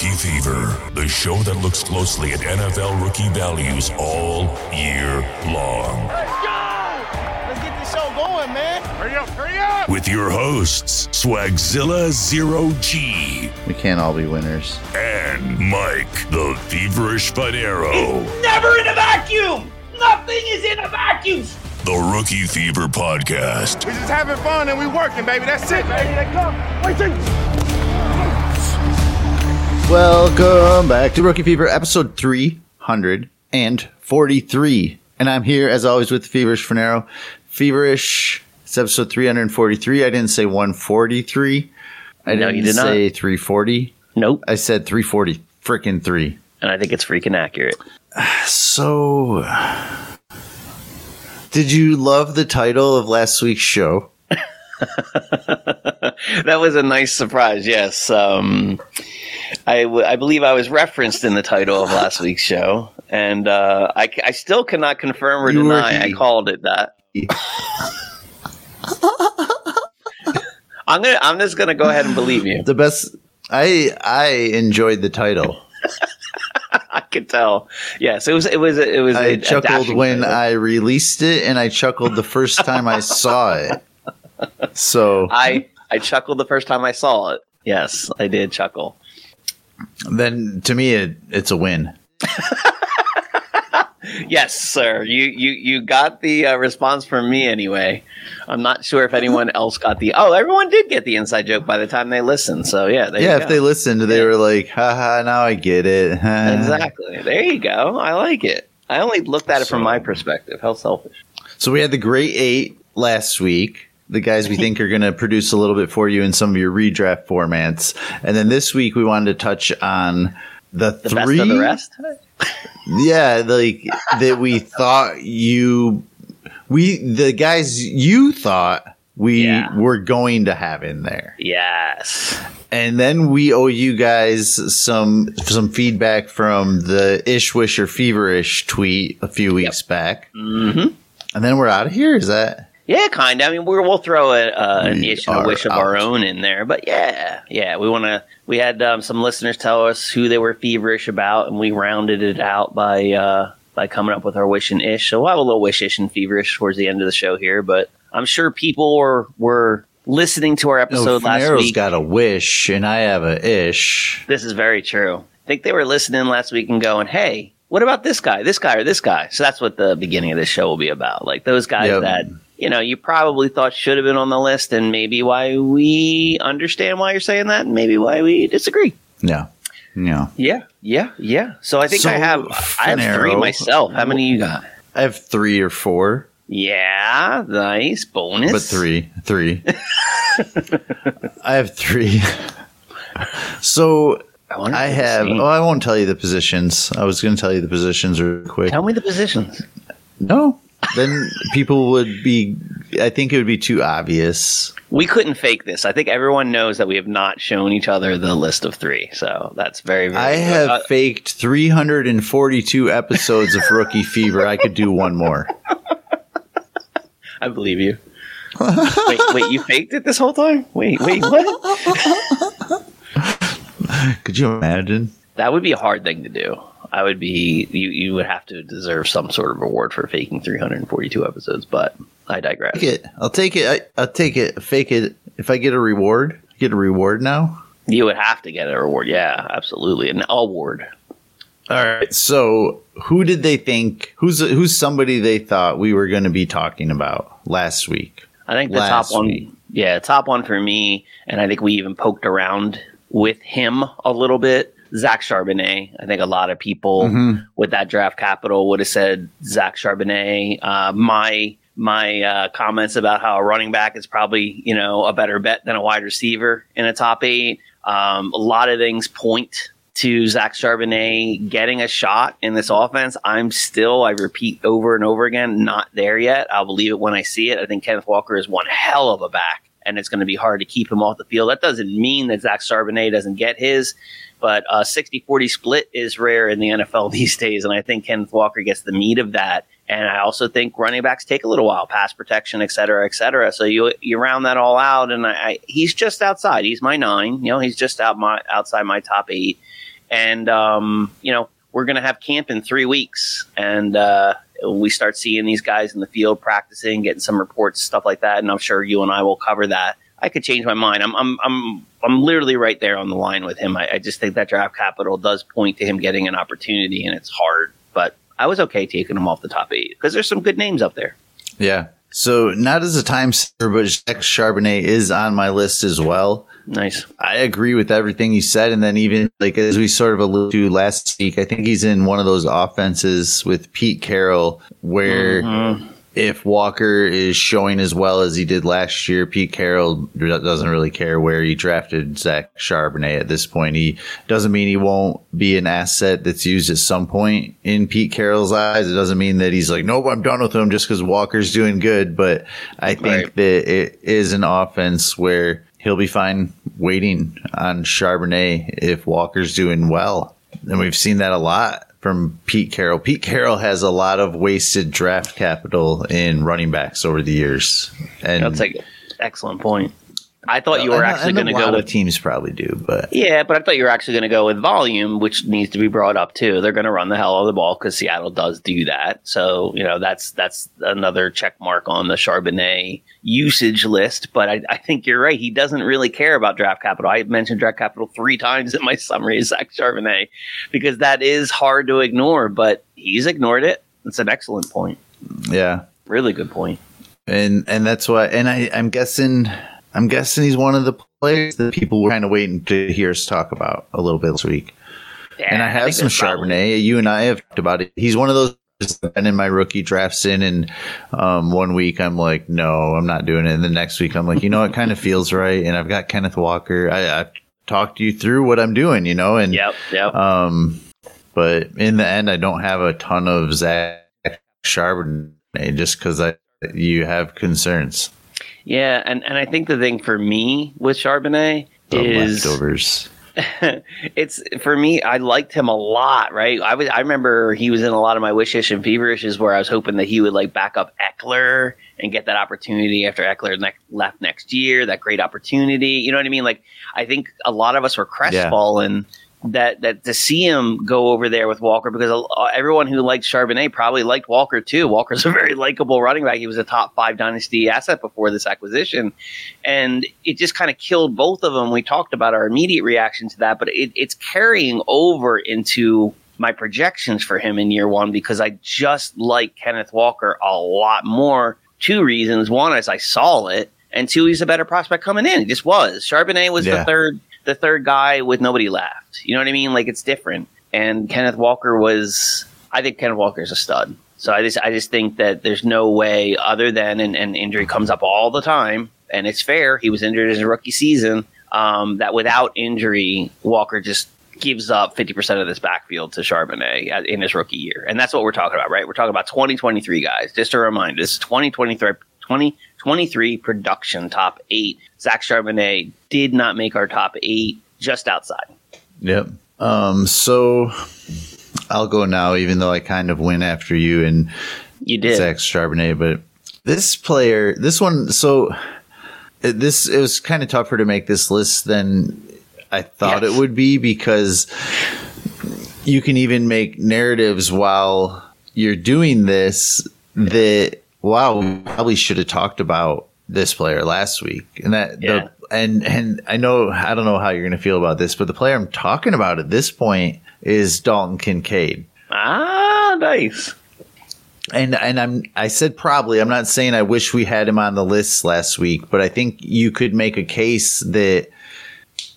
Rookie Fever, the show that looks closely at NFL rookie values all year long. Let's go! Let's get this show going, man. Hurry up, hurry up! With your hosts, Swagzilla Zero G We can't all be winners. and Mike, the feverish Fanaro. Never in a vacuum! Nothing is in a vacuum! The Rookie Fever Podcast. We're just having fun and we working, baby. That's it, baby. They come. Wait till Welcome back to Rookie Fever, episode 343. And I'm here, as always, with Feverish Fanaro. Feverish, it's episode 343. I didn't say 143. I No, didn't you did not. say 340. Nope. I said 340. Freaking 3. And I think it's freaking accurate. So, did you love the title of last week's show? that was a nice surprise, yes. Um, I, w- I believe I was referenced in the title of last week's show, and uh, I, c- I still cannot confirm or You deny I called it that. I'm gonna. I'm just gonna go ahead and believe you. The best. I I enjoyed the title. I could tell. Yes, it was. It was. It was. I a- a chuckled dashing when title. I released it, and I chuckled the first time I saw it. So I I chuckled the first time I saw it. Yes, I did chuckle. Then, to me, it, it's a win. Yes, sir. You you you got the uh, response from me anyway. I'm not sure if anyone else got the. Oh, everyone did get the inside joke by the time they listened. So yeah, yeah, if they listened, they were like, "Haha, now I get it." exactly. There you go. I like it. I only looked at it from my perspective. How selfish. So we had the great eight last week. The guys we think are going to produce a little bit for you in some of your redraft formats, and then this week we wanted to touch on the, The three. the rest. Yeah, like that we thought you, we the guys you thought we Yeah. were going to have in there. Yes. And then we owe you guys some some feedback from the Ish Wish or Feverish tweet a few weeks back. hmm And then we're out of here. Is that Yeah, kind of. I mean, we're, we'll throw a, uh, an We ish and a wish of our own in there, but yeah, yeah, we want to. We had um, some listeners tell us who they were feverish about, and we rounded it out by uh, by coming up with our wish and ish. So we'll have a little wish ish and feverish towards the end of the show here, but I'm sure people were were listening to our no? episode last Fanaro's week. got a wish, and I have a ish. This is very true. I think they were listening last week and going, "Hey, what about this guy, this guy, or this guy?" So that's what the beginning of this show will be about. Like those guys Yep. that you know you probably thought should have been on the list, and maybe why we understand why you're saying that, and maybe why we disagree. Yeah, yeah. Yeah, yeah, yeah. So I think So, I have I have three myself. How many you got? I have three or four, Yeah, nice bonus. but three, three. I have three. so I, I have. Oh, I won't tell you the positions. I was going to tell you the positions real quick. Tell me the positions. No, then people would be. I think it would be too obvious. We couldn't fake this. I think everyone knows that we have not shown each other the list of three. So that's very, very I good. have Uh, faked 342 episodes of Rookie Fever. I could do one more. I believe you. wait, wait, you faked it this whole time? Wait, wait, what? Could you imagine? That would be a hard thing to do. I would be you. You would have to deserve some sort of reward for faking 342 episodes. But I digress. Take it. I'll take it. I, I'll take it. Fake it. If I get a reward, get a reward now. You would have to get a reward. Yeah, absolutely, an award. All right. So, who did they think? Who's who's somebody they thought we were going to be talking about last week? I think the Last top one. week. Yeah, top one for me, and I think we even poked around with him a little bit. Zach Charbonnet. I think a lot of people Mhm. with that draft capital would have said Zach Charbonnet. Uh, my my uh, comments about how a running back is probably you know a better bet than a wide receiver in a top eight. Um, a lot of things point to Zach Charbonnet getting a shot in this offense. I'm still, I repeat over and over again, not there yet. I'll believe it when I see it. I think Kenneth Walker is one hell of a back, and it's going to be hard to keep him off the field. That doesn't mean that Zach Charbonnet doesn't get his, but a 60 40 split is rare in the NFL these days. And I think Kenneth Walker gets the meat of that And I also think running backs take a little while, pass protection, et cetera, et cetera. So you you round that all out, and I, I he's just outside. He's my nine. You know, he's just out my outside my top eight. And um, you know, we're gonna have camp in three weeks, and uh, we start seeing these guys in the field practicing, getting some reports, stuff like that. And I'm sure you and I will cover that. I could change my mind. I'm I'm I'm I'm literally right there on the line with him. I, I just think that draft capital does point to him getting an opportunity, and it's hard. But I was okay taking him off the top eight because there's some good names up there. Yeah. So not as a time saver, but Zach Charbonnet is on my list as well. Nice. I agree with everything you said, and then even like as we sort of alluded to last week, I think he's in one of those offenses with Pete Carroll where. Mm-hmm if Walker is showing as well as he did last year, Pete Carroll doesn't really care where he drafted Zach Charbonnet at this point. He doesn't mean he won't be an asset that's used at some point in Pete Carroll's eyes. It doesn't mean that he's like, nope, I'm done with him just because Walker's doing good. But I think right. that it is an offense where he'll be fine waiting on Charbonnet if Walker's doing well. And we've seen that a lot from Pete Carroll. Pete Carroll has a lot of wasted draft capital in running backs over the years. And that's like excellent point. I thought you were actually going to go with teams probably do, but yeah, but I thought you were actually going to go with volume, which needs to be brought up too. They're going to run the hell out of the ball because Seattle does do that. So you know that's that's another check mark on the Charbonnet usage list. But I, I think you're right. He doesn't really care about draft capital. I mentioned draft capital three times in my summary, of Zach Charbonnet, because that is hard to ignore. But he's ignored it. It's an excellent point. Yeah, really good point. And and that's why. And I I'm guessing I'm guessing he's one of the players that people were kind of waiting to hear us talk about a little bit this week. Yeah, and I have I some Charbonnet. Probably. You and I have talked about it. He's one of those been in my rookie drafts in and um, one week I'm like, no, I'm not doing it. And the next week I'm like, you know, it kind of feels right. And I've got Kenneth Walker. I, have talked you through what I'm doing, you know, and yep, yep. Um, but in the end, I don't have a ton of Zach Charbonnet just because I you have concerns. Yeah, and, and I think the thing for me with Charbonnet the is leftovers. it's for me. I liked him a lot, right? I was. I remember he was in a lot of my wishish and feverishes where I was hoping that he would like back up Ekeler and get that opportunity after Ekeler ne- left next year. That great opportunity. You know what I mean? Like I think a lot of us were crestfallen. Yeah that that to see him go over there with Walker because uh, everyone who liked Charbonnet probably liked Walker too. Walker's a very likable running back. He was a top five dynasty asset before this acquisition, and it just kind of killed both of them. We talked about our immediate reaction to that, but it, it's carrying over into my projections for him in year one because I just like Kenneth Walker a lot more. Two reasons: one is I saw it, and two, he's a better prospect coming in. He just was. Charbonnet was yeah. the third the third guy with nobody left. You know what I mean? Like it's different. And Kenneth Walker was, I think Kenneth Walker is a stud. So I just, I just think that there's no way other than, and, and injury comes up all the time, and it's fair. He was injured in his rookie season. Um, that without injury, Walker just gives up 50% of this backfield to Charbonnet in his rookie year. And that's what we're talking about, right? We're talking about 2023 guys. Just a reminder, this is 2023, 2023 production top eight. Zach Charbonnet did not make our top eight, just outside. Yep. Um, so I'll go now, even though I kind of went after you and you did Zach Charbonnet, but this player, this one, so this it was kind of tougher to make this list than I thought yes. it would be because you can even make narratives while you're doing this that wow, we probably should have talked about this player last week. And that yeah. the and and I know I don't know how you're going to feel about this, but the player I'm talking about at this point is Dalton Kincaid. Ah, nice. And and I'm I said probably. I'm not saying I wish we had him on the list last week, but I think you could make a case that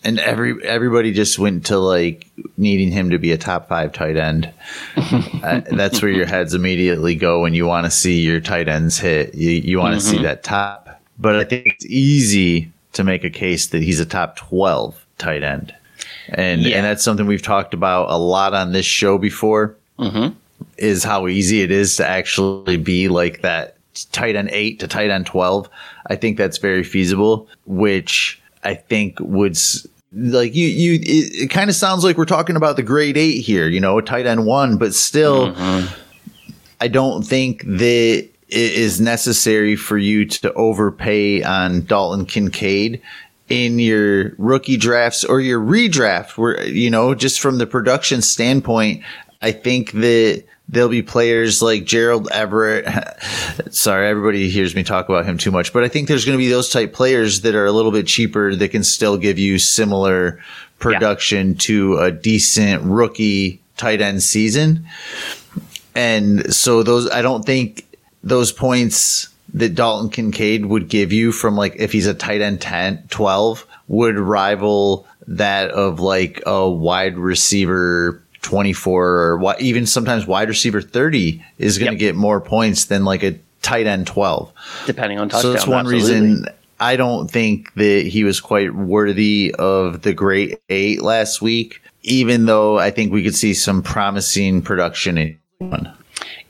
and every everybody just went to like needing him to be a top five tight end. uh, that's where your heads immediately go when you want to see your tight ends hit. You you want to mm-hmm. see that top. But I think it's easy to make a case that he's a top twelve tight end, and yeah. and that's something we've talked about a lot on this show before. Mm-hmm. Is how easy it is to actually be like that tight end eight to tight end twelve. I think that's very feasible, which I think would like you you it, it kind of sounds like we're talking about the grade eight here, you know, tight end one, but still. Mm-hmm. I don't think that is necessary for you to overpay on Dalton Kincaid in your rookie drafts or your redraft where you know just from the production standpoint I think that there'll be players like Gerald Everett. Sorry, everybody hears me talk about him too much, but I think there's going to be those type players that are a little bit cheaper that can still give you similar production yeah. to a decent rookie tight end season. And so those, I don't think those points that Dalton Kincaid would give you from like if he's a tight end 10, 12 would rival that of like a wide receiver 24 or even sometimes wide receiver 30 is going to yep. get more points than like a tight end 12. Depending on touchdown. So that's one absolutely. reason I don't think that he was quite worthy of the great eight last week, even though I think we could see some promising production in one.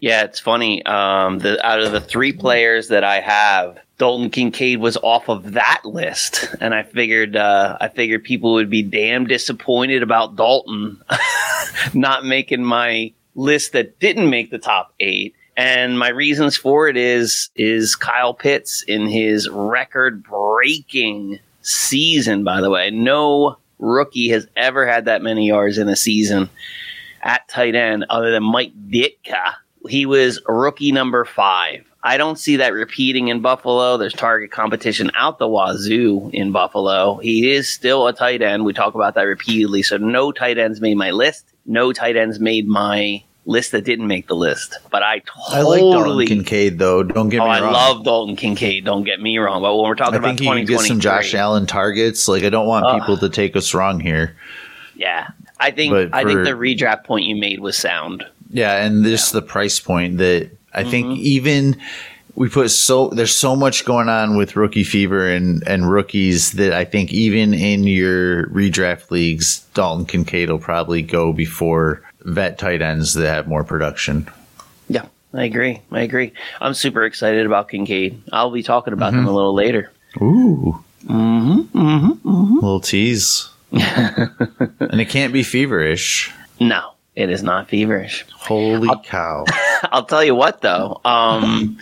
Yeah, it's funny. Um, the out of the three players that I have, Dalton Kincaid was off of that list, and I figured uh, I figured people would be damn disappointed about Dalton not making my list that didn't make the top eight. And my reasons for it is is Kyle Pitts in his record breaking season. By the way, no rookie has ever had that many yards in a season at tight end other than Mike Ditka. He was rookie number five. I don't see that repeating in Buffalo. There's target competition out the wazoo in Buffalo. He is still a tight end. We talk about that repeatedly. So no tight ends made my list. No tight ends made my list that didn't make the list. But I totally I like Dalton Kincaid though. Don't get oh, me wrong. I love Dalton Kincaid. Don't get me wrong. But when we're talking I about think you get some Josh Allen targets. Like I don't want uh, people to take us wrong here. Yeah, I think for, I think the redraft point you made was sound. Yeah, and this yeah. the price point that I mm-hmm. think even we put so there's so much going on with rookie fever and and rookies that I think even in your redraft leagues, Dalton Kincaid will probably go before vet tight ends that have more production. Yeah, I agree. I agree. I'm super excited about Kincaid. I'll be talking about mm-hmm. them a little later. Ooh. Mm-hmm, mm-hmm, mm-hmm. Little tease. and it can't be feverish. No, it is not feverish. Holy I'll, cow. I'll tell you what though. Um,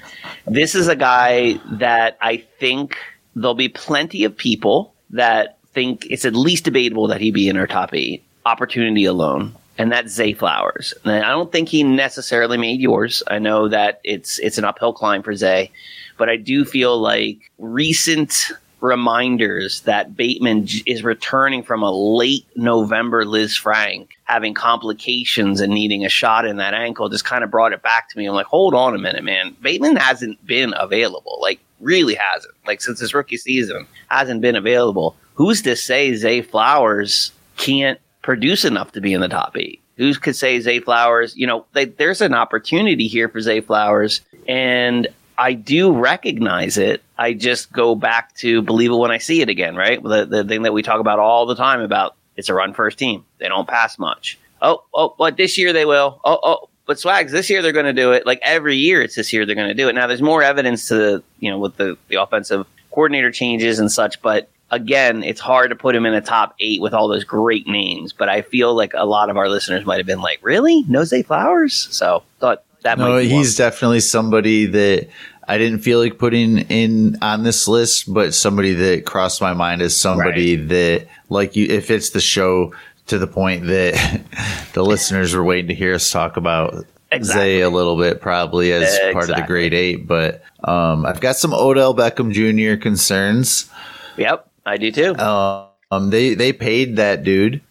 this is a guy that I think there'll be plenty of people that think it's at least debatable that he be in our top eight. Opportunity alone. And that's Zay Flowers. And I don't think he necessarily made yours. I know that it's it's an uphill climb for Zay, but I do feel like recent reminders that Bateman is returning from a late November Lisfranc having complications and needing a shot in that ankle just kind of brought it back to me. I'm like, hold on a minute, man. Bateman hasn't been available. Like, really hasn't. Like, since his rookie season, hasn't been available. Who's to say Zay Flowers can't produce enough to be in the top eight? Who could say Zay Flowers? You know, they, there's an opportunity here for Zay Flowers. And I do recognize it. I just go back to believe it when I see it again, right? The, the thing that we talk about all the time about it's a run first team. They don't pass much. Oh, oh, but this year they will. Oh, oh, but Swags, this year they're going to do it. Like every year it's this year they're going to do it. Now there's more evidence to, you know, with the, the offensive coordinator changes and such, but again, it's hard to put him in the top eight with all those great names. But I feel like a lot of our listeners might have been like, really? No Zay Flowers? So thought that no, he's definitely somebody that I didn't feel like putting in on this list, but somebody that crossed my mind as somebody right. that, like you, if it's the show to the point that the listeners were waiting to hear us talk about exactly. Zay a little bit, probably as exactly. part of the grade eight. But um, I've got some Odell Beckham Jr. concerns. Yep, I do too. Um, they they paid that dude.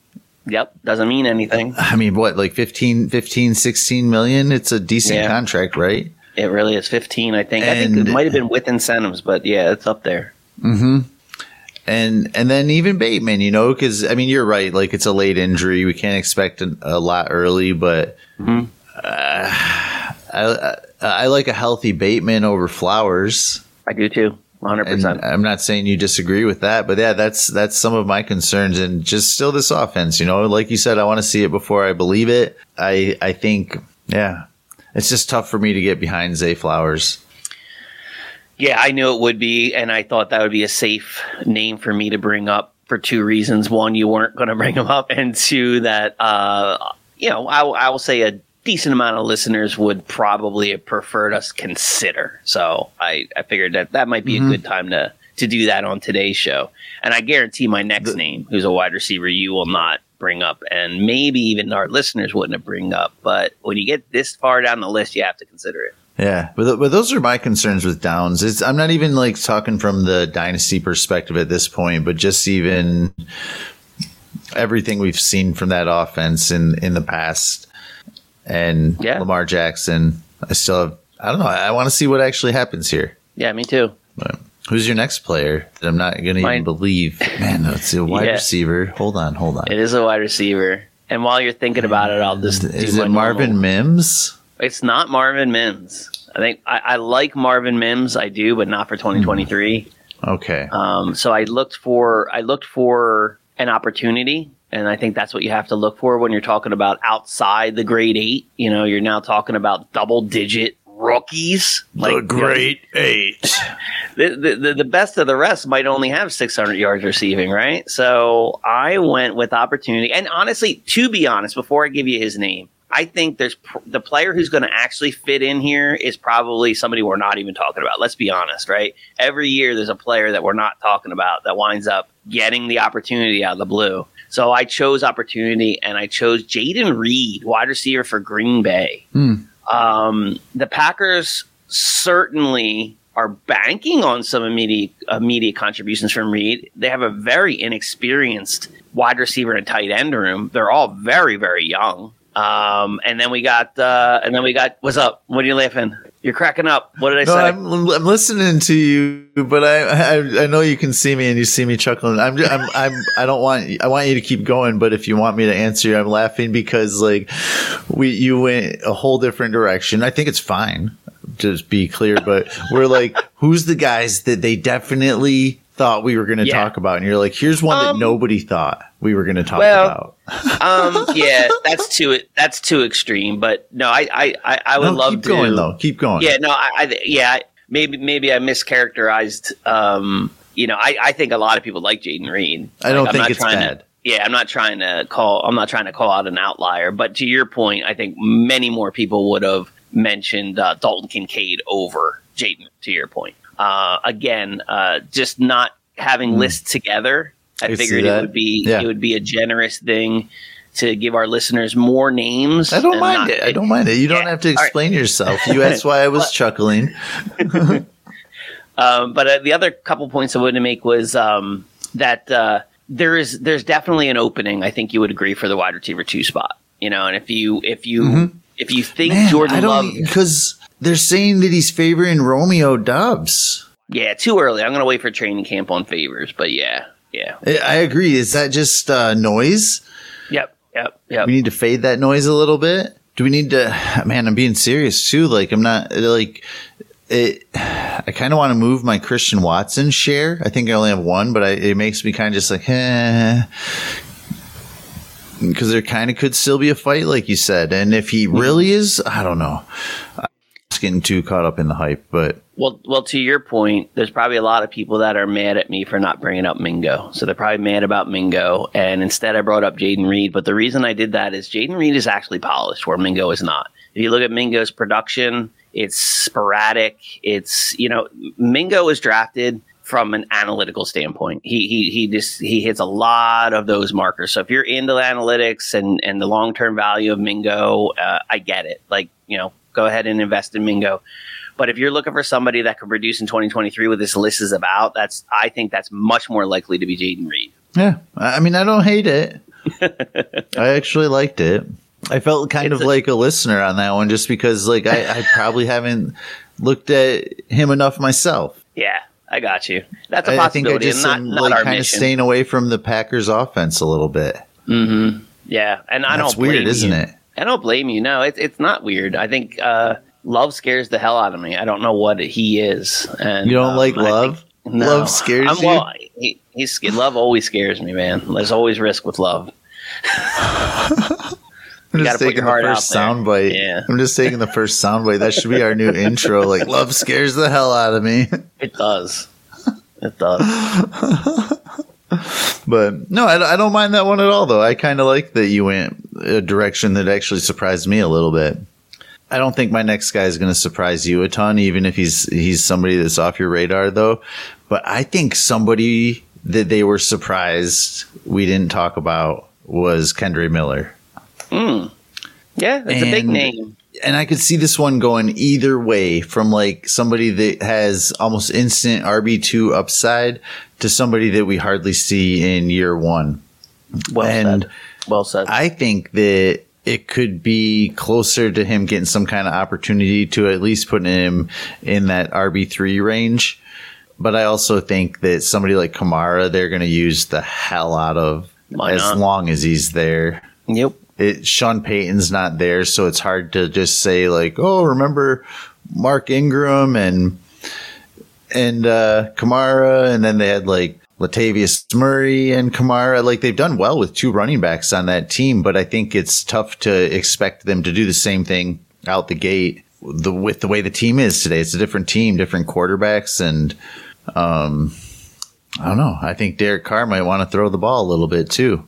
Yep. Doesn't mean anything. I mean, what, like 15, 15 16 million? It's a decent yeah. contract, right? It really is 15, I think. And, I think it might have been with incentives, but yeah, it's up there. Mm-hmm. And and then even Bateman, you know, because I mean, you're right. Like it's a late injury. We can't expect a, a lot early, but mm-hmm. uh, I, I like a healthy Bateman over Flowers. I do too. 100%. I'm not saying you disagree with that, but yeah, that's that's some of my concerns and just still this offense, you know, like you said I want to see it before I believe it. I I think yeah. It's just tough for me to get behind Zay Flowers. Yeah, I knew it would be and I thought that would be a safe name for me to bring up for two reasons. One, you weren't going to bring him up and two that uh you know, I, I will say a decent amount of listeners would probably have preferred us consider. So I, I figured that that might be Mm-hmm. a good time to to do that on today's show. And I guarantee my next name, who's a wide receiver, you will not bring up, and maybe even our listeners wouldn't have bring up. But when you get this far down the list, you have to consider it. Yeah, but, but those are my concerns with Downs. It's, I'm not even like talking from the dynasty perspective at this point, but just even everything we've seen from that offense in in the past, and Yeah. Lamar Jackson. I still have. I don't know. I, I want to see what actually happens here. Yeah, me too. But who's your next player that I'm not going to even believe? Man, it's a wide Yeah. receiver. Hold on, hold on. It is a wide receiver. And while you're thinking about it, I'll just Is it Marvin normal- Mims? It's not Marvin Mims. I think I, I like Marvin Mims. I do, but not for 2023. Okay. Um, so I looked for I looked for an opportunity, and I think that's what you have to look for when you're talking about outside the grade eight. You know, you're now talking about double digit rookies. eight. the, the, the, the best of the rest might only have 600 yards receiving, right? So I went with opportunity. And honestly, to be honest, before I give you his name, I think there's pr- the player who's going to actually fit in here is probably somebody we're not even talking about. Let's be honest, right? Every year there's a player that we're not talking about that winds up getting the opportunity out of the blue. So I chose opportunity and I chose Jayden Reed, wide receiver for Green Bay. Um, the Packers certainly are banking on some immediate immediate contributions from Reed. They have a very inexperienced wide receiver and tight end room. They're all very very young. Um, and then we got uh, and then we got what's up? What are you laughing? You're cracking up. What did I No, say? I'm, I'm listening to you, but I, I I know you can see me and you see me chuckling. I'm just, I'm I'm I don't want I want you to keep going, but if you want me to answer you, I'm laughing because like we you went a whole different direction. I think it's fine. Just be clear, but we're like, who's the guys that they definitely thought we were going to Yeah. talk about? And you're like, here's one that Um, nobody thought we were going to talk well, about. um, yeah, that's too that's too extreme. But no, I I I, I would No, love keep to going though. Keep going. Yeah, no, I, I yeah, maybe maybe I mischaracterized. Um, you know, I, I think a lot of people like Jayden Reed. I don't Like, I'm think not it's trying to- bad. yeah, I'm not trying to call. I'm not trying to call out an outlier. But to your point, I think many more people would have mentioned uh, Dalton Kincaid over Jayden. To your point, uh, again, uh, just not having lists together. I. I figured it would be Yeah. it would be a generous thing to give our listeners more names. I don't mind it. I don't mind it. You don't have to All right. explain yourself. You that's why I was chuckling. Um, but uh, the other couple points I wanted to make was um, that uh, there is there's definitely an opening. I think you would agree for the wide receiver two spot. You know, and if you if you if you think Mm-hmm. Man, Jordan I Love, because they're saying that he's favoring Romeo Doubs. yeah, too early. I'm going to wait for training camp on favors. But yeah, yeah, I agree. Is that just uh, noise? yep, yep, yep. We need to fade that noise a little bit. Do we need to? Man, I'm being serious too. Like I'm not like it. I kind of want to move my Christian Watson share. I think I only have one, but I, it makes me kind of just like, eh. Because there kind of could still be a fight, like you said. And if he really is, I don't know. Getting too caught up in the hype, but Well, well, to your point, there's probably a lot of people that are mad at me for not bringing up Mingo. So they're probably mad about Mingo, and instead I brought up Jayden Reed. But the reason I did that is Jayden Reed is actually polished, where Mingo is not. If you look at Mingo's production, it's sporadic. It's you know, Mingo was drafted from an analytical standpoint. He he he just he hits a lot of those markers. So if you're into analytics and and the long term value of Mingo, uh, I get it. Like you know, go ahead and invest in Mingo. But if you're looking for somebody that can produce in 2023, what this list is about, that's I think that's much more likely to be Jayden Reed. Yeah, I I mean, I don't hate it. I actually liked it. I felt kind It's of a- like a listener on that one, just because like I, I probably haven't looked at him enough myself. Yeah, I got you. That's a possibility. I think I just and not, am not like kind of staying away from the Packers offense a little bit. hmm Yeah, and I That's don't blame weird, isn't it? I don't blame you. No, it's it's not weird. I think uh, love scares the hell out of me. I don't know what he is. And You don't um, like I think- love? No. Love scares I'm, you? Well, he, he's. Love always scares me, man. There's always risk with love. I'm just taking the first soundbite. Yeah. I'm just taking the first soundbite. That should be our new intro. Like love scares the hell out of me. It does. It does. But no, I, I don't mind that one at all, though. I kind of like that you went a direction that actually surprised me a little bit. I don't think my next guy is going to surprise you a ton, even if he's he's somebody that's off your radar, though. But I think somebody that they were surprised we didn't talk about was Kendre Miller. Mm. Yeah, it's a big name. And I could see this one going either way from like somebody that has almost instant RB2 upside to somebody that we hardly see in year one. Well and said. Well said. I think that it could be closer to him getting some kind of opportunity to at least put him in that RB3 range. But I also think that somebody like Kamara, they're going to use the hell out of Why as not? long as he's there yep. It Sean Payton's not there, so it's hard to just say like, oh, remember Mark Ingram and and uh, Kamara, and then they had like Latavius Murray and Kamara. Like they've done well with two running backs on that team, but I think it's tough to expect them to do the same thing out the gate. The with the way the team is today, it's a different team, different quarterbacks, and um, I don't know. I think Derek Carr might want to throw the ball a little bit too.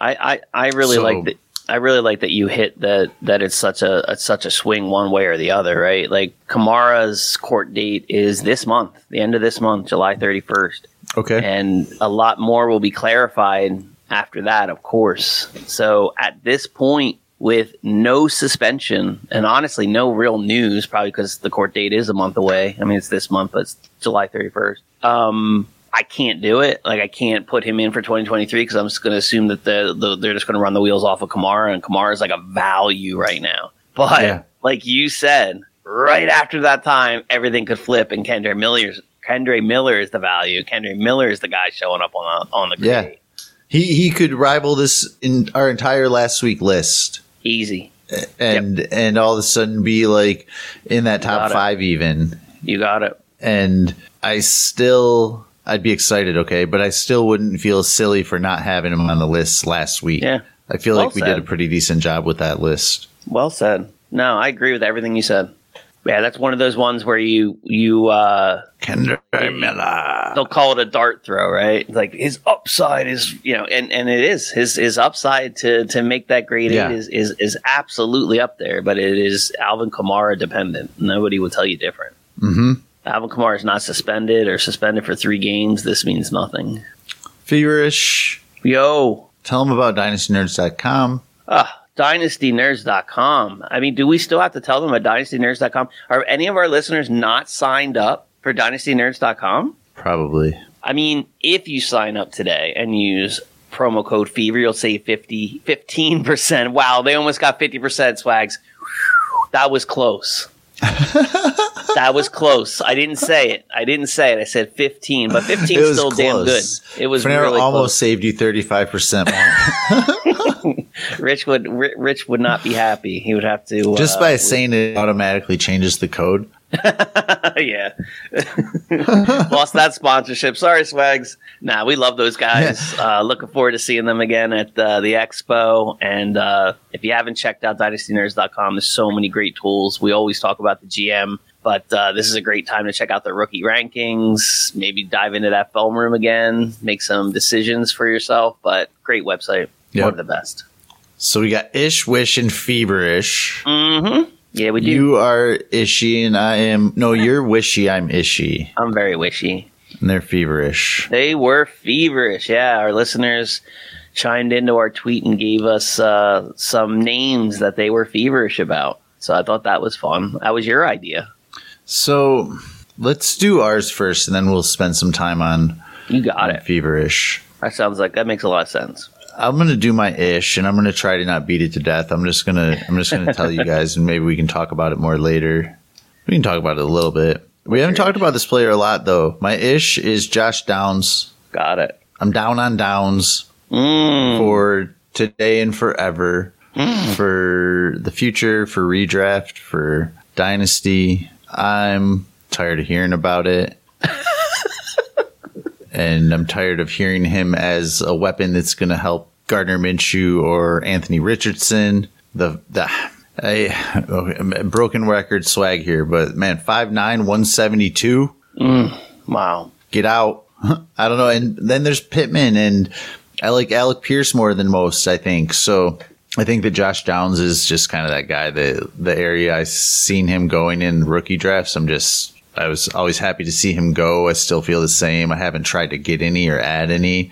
I, I, I really So- like that. I really like that you hit that that it's such a it's such a swing one way or the other, right? Like Kamara's court date is this month, the end of this month, July thirty first, Okay. and a lot more will be clarified after that, of course. So at this point, with no suspension and honestly no real news, probably because the court date is a month away. I mean, it's this month, but it's July thirty first. Um, I can't do it. Like I can't put him in for 2023 because I'm just going to assume that the, the they're just going to run the wheels off of Kamara, and Kamara is like a value right now. But Yeah. like you said, right after that time, everything could flip, and Kendre Miller's Kendre Miller is the value. Kendre Miller is the guy showing up on the on the Yeah. grade. He he could rival this in our entire last week list, Easy. and and all of a sudden be like in that top it. five even. You got it. And I still I'd be excited, okay, but I still wouldn't feel silly for not having him on the list last week. Yeah. I feel Well like we did a pretty decent job with that list. Well said. No, I agree with everything you said. Yeah, that's one of those ones where you you uh Kendre Miller. they'll call it a dart throw, right? Like his upside is, you know, and, and it is his his upside to to make that grade Yeah. eight is, is is absolutely up there, but it is Alvin Kamara dependent. Nobody will tell you different. Mm-hmm. Alvin Kamara is not suspended or suspended for three games. This means nothing. Feverish. Yo, Tell them about dynastynerds.com. ah, dynastynerds.com. I mean, do we still have to tell them about dynastynerds.com? Are any of our listeners not signed up for dynastynerds.com? Probably. I mean, if you sign up today and use promo code Fever, you'll save 50, 15%. Wow, they almost got 50% swags. That was close. that was close. I didn't say it. I didn't say it. I said 15, but 15 It is still damn good. It was really almost close. saved you 35% more. Rich would Rich would not be happy. He would have to Just uh, by saying it automatically changes the code. yeah. Lost that sponsorship. Sorry, Swags. Nah, we love those guys. Uh, looking forward to seeing them again at uh, the expo. And uh, if you haven't checked out dynastynerds.com, there's so many great tools. We always talk about the GM, but uh, this is a great time to check out the rookie rankings, maybe dive into that film room again, make some decisions for yourself. But great website. Yep. One of the best. So we got Ish, Wish, and Feverish. Mm-hmm. Yeah, we do. You are Ishy, and I am. No, you're Wishy, I'm Ishy. I'm very wishy. And they're Feverish. They were feverish. Yeah, our listeners chimed into our tweet and gave us uh, some names that they were feverish about. So I thought that was fun. That was your idea. So let's do ours first, and then we'll spend some time on, You got on it. Feverish. That sounds like that makes a lot of sense. I'm gonna do my ish, and I'm gonna try to not beat it to death. I'm just gonna I'm just gonna tell you guys, and maybe we can talk about it more later. We can talk about it a little bit. We haven't talked about this player a lot though. My ish is Josh Downs. Got it. I'm down on Downs Mm. for today and forever, for the future, for redraft, for dynasty. I'm tired of hearing about it. and I'm tired of hearing him as a weapon that's going to help Gardner Minshew or Anthony Richardson. The the I, okay, broken record swag here, but man, 5'9", 172 mm, Wow. get out. I don't know. And then there's Pittman, and I like Alec Pierce more than most, I think. So I think that Josh Downs is just kind of that guy that the area I seen him going in rookie drafts. I'm just I was always happy to see him go. I still feel the same. I haven't tried to get any or add any.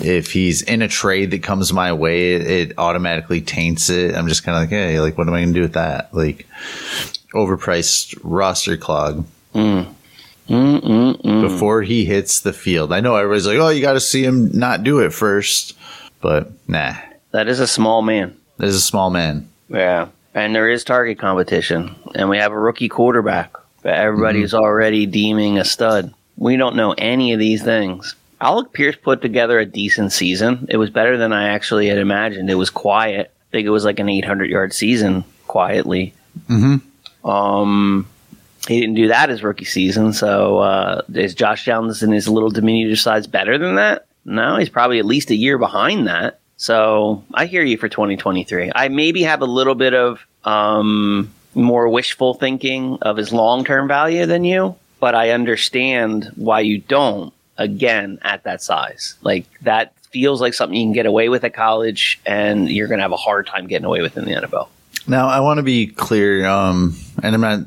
If he's in a trade that comes my way, it, it automatically taints it. I'm just kind of like, hey, like, what am I going to do with that? Like, overpriced roster clog. Mm. Mm, mm, mm. Before he hits the field. I know everybody's like, oh, you got to see him not do it first. But nah. That is a small man. That is a small man. Yeah. And there is target competition. And we have a rookie quarterback that everybody's mm-hmm. already deeming a stud. We don't know any of these things. Alec Pierce put together a decent season. It was better than I actually had imagined. It was quiet. I think it was like an 800 yard season quietly. Mm-hmm. Um, he didn't do that his rookie season. So uh, is Josh Downs in his little diminutive size better than that? No, he's probably at least a year behind that. So I hear you for 2023. I maybe have a little bit of um, more wishful thinking of his long term value than you, but I understand why you don't. Again, at that size, like that feels like something you can get away with at college, and you're going to have a hard time getting away with in the NFL. Now, I want to be clear, um, and I'm not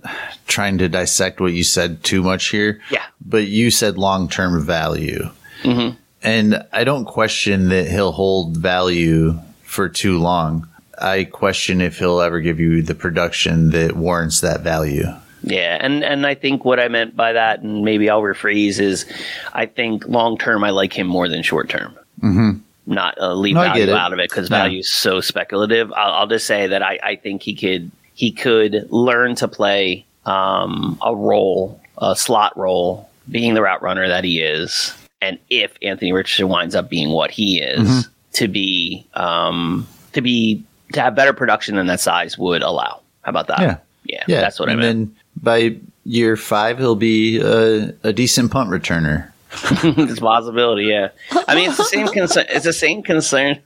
trying to dissect what you said too much here. Yeah. But you said long term value. Mm-hmm. And I don't question that he'll hold value for too long. I question if he'll ever give you the production that warrants that value. Yeah, and and I think what I meant by that, and maybe I'll rephrase, is I think long term I like him more than short term. Mm-hmm. Not uh, leave no, value out of it because no. value is so speculative. I'll, I'll, just say that I, I think he could he could learn to play um, a role, a slot role, being the route runner that he is, and if Anthony Richardson winds up being what he is, mm-hmm. to be um, to be to have better production than that size would allow. How about that? Yeah, yeah, yeah. That's what and I meant. And then by year five, he'll be a, a decent punt returner. it's a possibility. Yeah, I mean, it's the same concern. It's the same concern.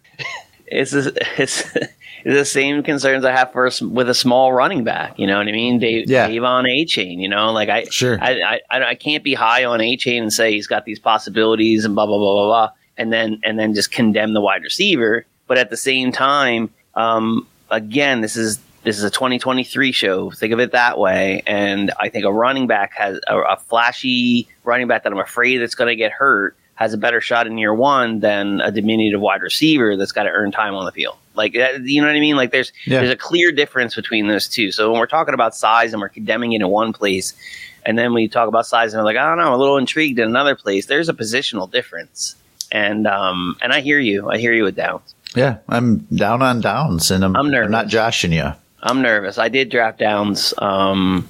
It's a, it's it's the same concerns I have for with a small running back. You know what I mean? Dave, yeah. De'Von Achane. You know, like I sure I, I I can't be high on Achane and say he's got these possibilities and blah blah blah blah blah, and then and then just condemn the wide receiver. But at the same time, um, again, this is this is a 2023 show. Think of it that way. And I think a running back has a, a flashy running back that I'm afraid that's going to get hurt has a better shot in year one than a diminutive wide receiver that's got to earn time on the field. Like you know what I mean? Like there's yeah. there's a clear difference between those two. So when we're talking about size and we're condemning it in one place, and then we talk about size and we're like, I don't know, I'm a little intrigued in another place. There's a positional difference, and um and I hear you. I hear you with Downs. Yeah, I'm down on Downs, and I'm, I'm, nervous. I'm not joshing you. I'm nervous. I did draft Downs. Um,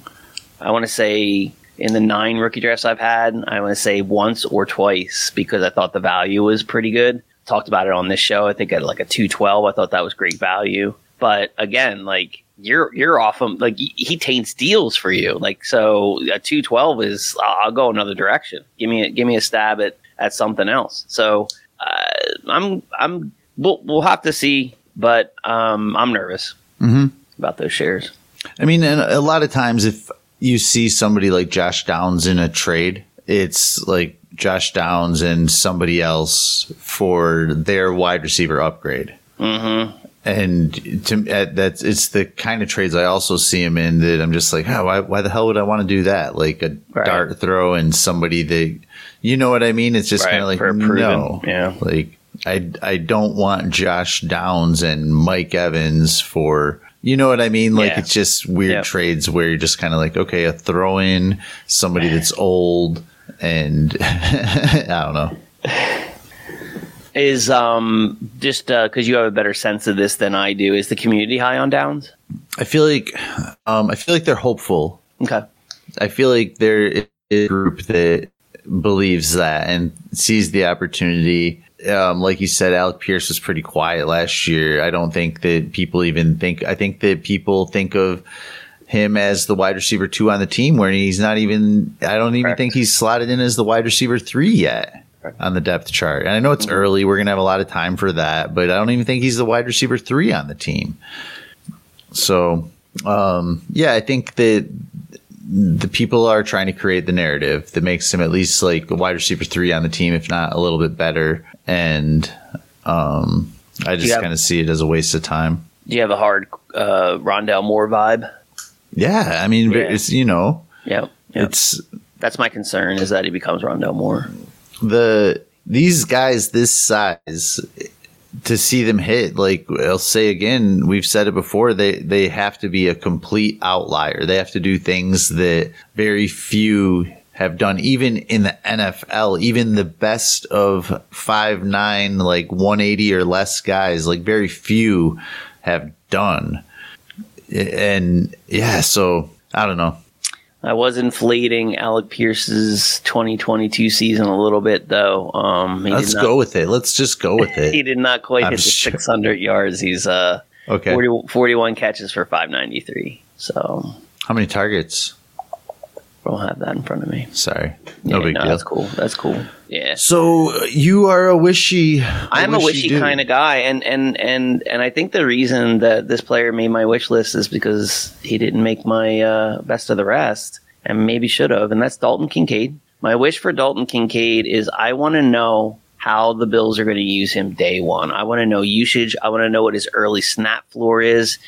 I want to say in the nine rookie drafts I've had, I want to say once or twice because I thought the value was pretty good. Talked about it on this show. I think at like a two twelve. I thought that was great value. But again, like you're you're off him. Like he taints deals for you. Like so, a two twelve is I'll go another direction. Give me a, give me a stab at at something else. So uh, I'm I'm we'll we'll have to see. But um, I'm nervous mm-hmm. about those shares. I mean, and a lot of times if you see somebody like Josh Downs in a trade, it's like Josh Downs and somebody else for their wide receiver upgrade. Mm-hmm. And to that's it's the kind of trades I also see him in that I'm just like, oh, why, why the hell would I want to do that? Like a right. dart throw and somebody that, you know what I mean? It's just right. kind of like no, yeah, like I I don't want Josh Downs and Mike Evans for you know what I mean? Like yeah. it's just weird yep. trades where you're just kind of like, okay, a throw in somebody that's old and I don't know. Is um just because uh, you have a better sense of this than I do, is the community high on downs? I feel like um I feel like they're hopeful. Okay. I feel like they're a group that believes that and sees the opportunity um, like you said, Alec Pierce was pretty quiet last year. I don't think that people even think. I think that people think of him as the wide receiver two on the team, where he's not even. I don't even Correct. think he's slotted in as the wide receiver three yet on the depth chart. And I know it's mm-hmm. early; we're gonna have a lot of time for that, but I don't even think he's the wide receiver three on the team. So, um, yeah, I think that the people are trying to create the narrative that makes him at least like a wide receiver three on the team, if not a little bit better and um, I just kind of see it as a waste of time. Do you have a hard uh, Rondale Moore vibe? Yeah, I mean, Yeah. it's you know, yeah, yep. it's That's my concern is that he becomes Rondale Moore. the these guys this size to see them hit. Like I'll say again we've said it before they they have to be a complete outlier. They have to do things that very few have done even in the NFL even the best of five nine like 180 or less guys like very few have done. And yeah so I don't know I was inflating Alec Pierce's 2022 season a little bit, though. Um, let's not, go with it let's just go with it. He did not quite I'm hit the 600 yards. He's uh, okay 40, 41 catches for 593. So how many targets I don't have that in front of me. sorry no Yeah, big no, deal That's cool. That's cool. Yeah. So uh, you are a wishy. I'm a wishy kind of guy, and and and and I think the reason that this player made my wish list is because he didn't make my uh, best of the rest, and maybe should have, and that's Dalton Kincaid. My wish for Dalton Kincaid is I want to know how the Bills are going to use him day one. I want to know usage. I want to know what his early snap floor is.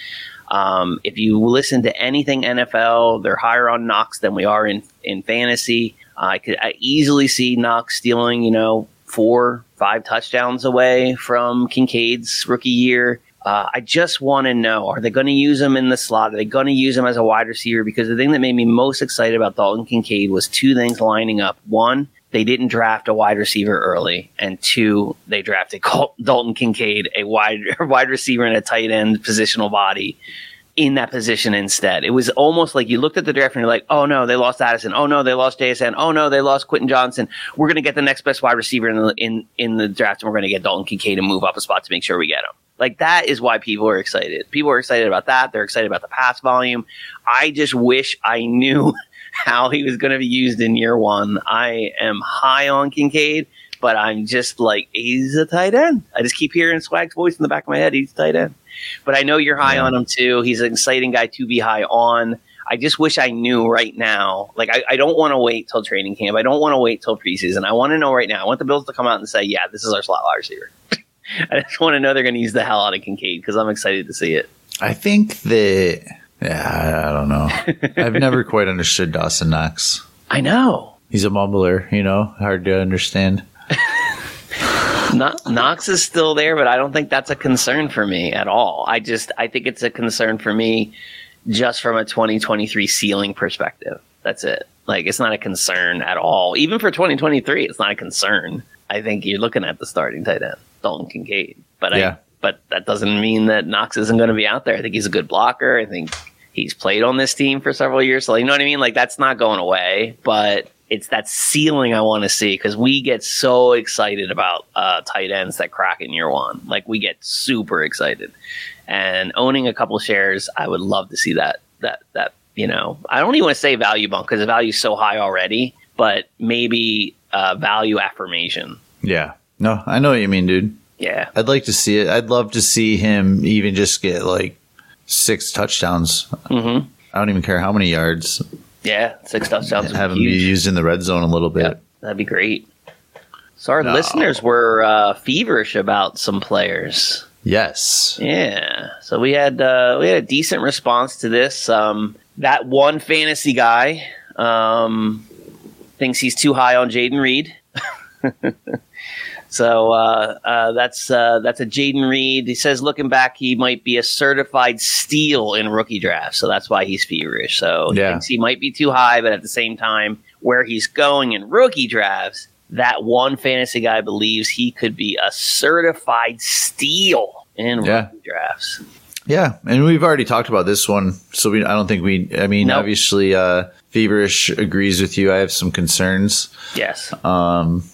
Um, if you listen to anything NFL, they're higher on Knox than we are in in fantasy. I could I easily see Knox stealing, you know, four, five touchdowns away from Kincaid's rookie year. Uh, I just want to know: Are they going to use him in the slot? Are they going to use him as a wide receiver? Because the thing that made me most excited about Dalton Kincaid was two things lining up. One, they didn't draft a wide receiver early, and two, they drafted Col- Dalton Kincaid, a wide wide receiver and a tight end positional body in that position instead. It was almost like you looked at the draft and you're like, oh no, they lost Addison. Oh no, they lost JSN. Oh no, they lost Quentin Johnston. We're going to get the next best wide receiver in the, in, in the draft and we're going to get Dalton Kincaid to move up a spot to make sure we get him. Like that is why people are excited. People are excited about that. They're excited about the pass volume. I just wish I knew how he was going to be used in year one. I am high on Kincaid, but I'm just like, he's a tight end. I just keep hearing Swag's voice in the back of my head. He's a tight end. But I know you're high on him too. He's an exciting guy to be high on. I just wish I knew right now. Like, I, I don't want to wait till training camp. I don't want to wait till preseason. I want to know right now. I want the Bills to come out and say, yeah, this is our slot wide receiver. I just want to know they're going to use the hell out of Kincaid because I'm excited to see it. I think that. Yeah, I, I don't know. I've never quite understood Dawson Knox. I know. He's a mumbler, you know, hard to understand. No- Knox is still there, but I don't think that's a concern for me at all. I just I think it's a concern for me just from a 2023 ceiling perspective. That's it. Like it's not a concern at all. Even for 2023, it's not a concern. I think you're looking at the starting tight end, Dalton Kincaid. But Yeah. I but that doesn't mean that Knox isn't going to be out there. I think he's a good blocker. I think he's played on this team for several years. So you know what I mean? Like that's not going away, but it's that ceiling I want to see because we get so excited about uh, tight ends that crack in year one. Like we get super excited, and owning a couple shares, I would love to see that. That that you know, I don't even want to say value bump because the value's so high already, but maybe uh, value affirmation. Yeah. No, I know what you mean, dude. Yeah, I'd like to see it. I'd love to see him even just get like six touchdowns. hmm I don't even care how many yards. yeah, six touchdowns. Have him be be used in the red zone a little bit. Yep, that'd be great. So our No. listeners were uh, feverish about some players. Yes. Yeah. So we had uh, we had a decent response to this. Um, that one fantasy guy um, thinks he's too high on Jayden Reed. so uh, uh, that's uh, that's a Jayden Reed. He says looking back, he might be a certified steal in rookie draft. So that's why he's feverish. So he Yeah. thinks he might be too high, but at the same time, where he's going in rookie drafts, that one fantasy guy believes he could be a certified steal in Yeah. rookie drafts. Yeah, and we've already talked about this one, so we. I don't think we. I mean, Nope. obviously, uh, Feverish agrees with you. I have some concerns. Yes. Um,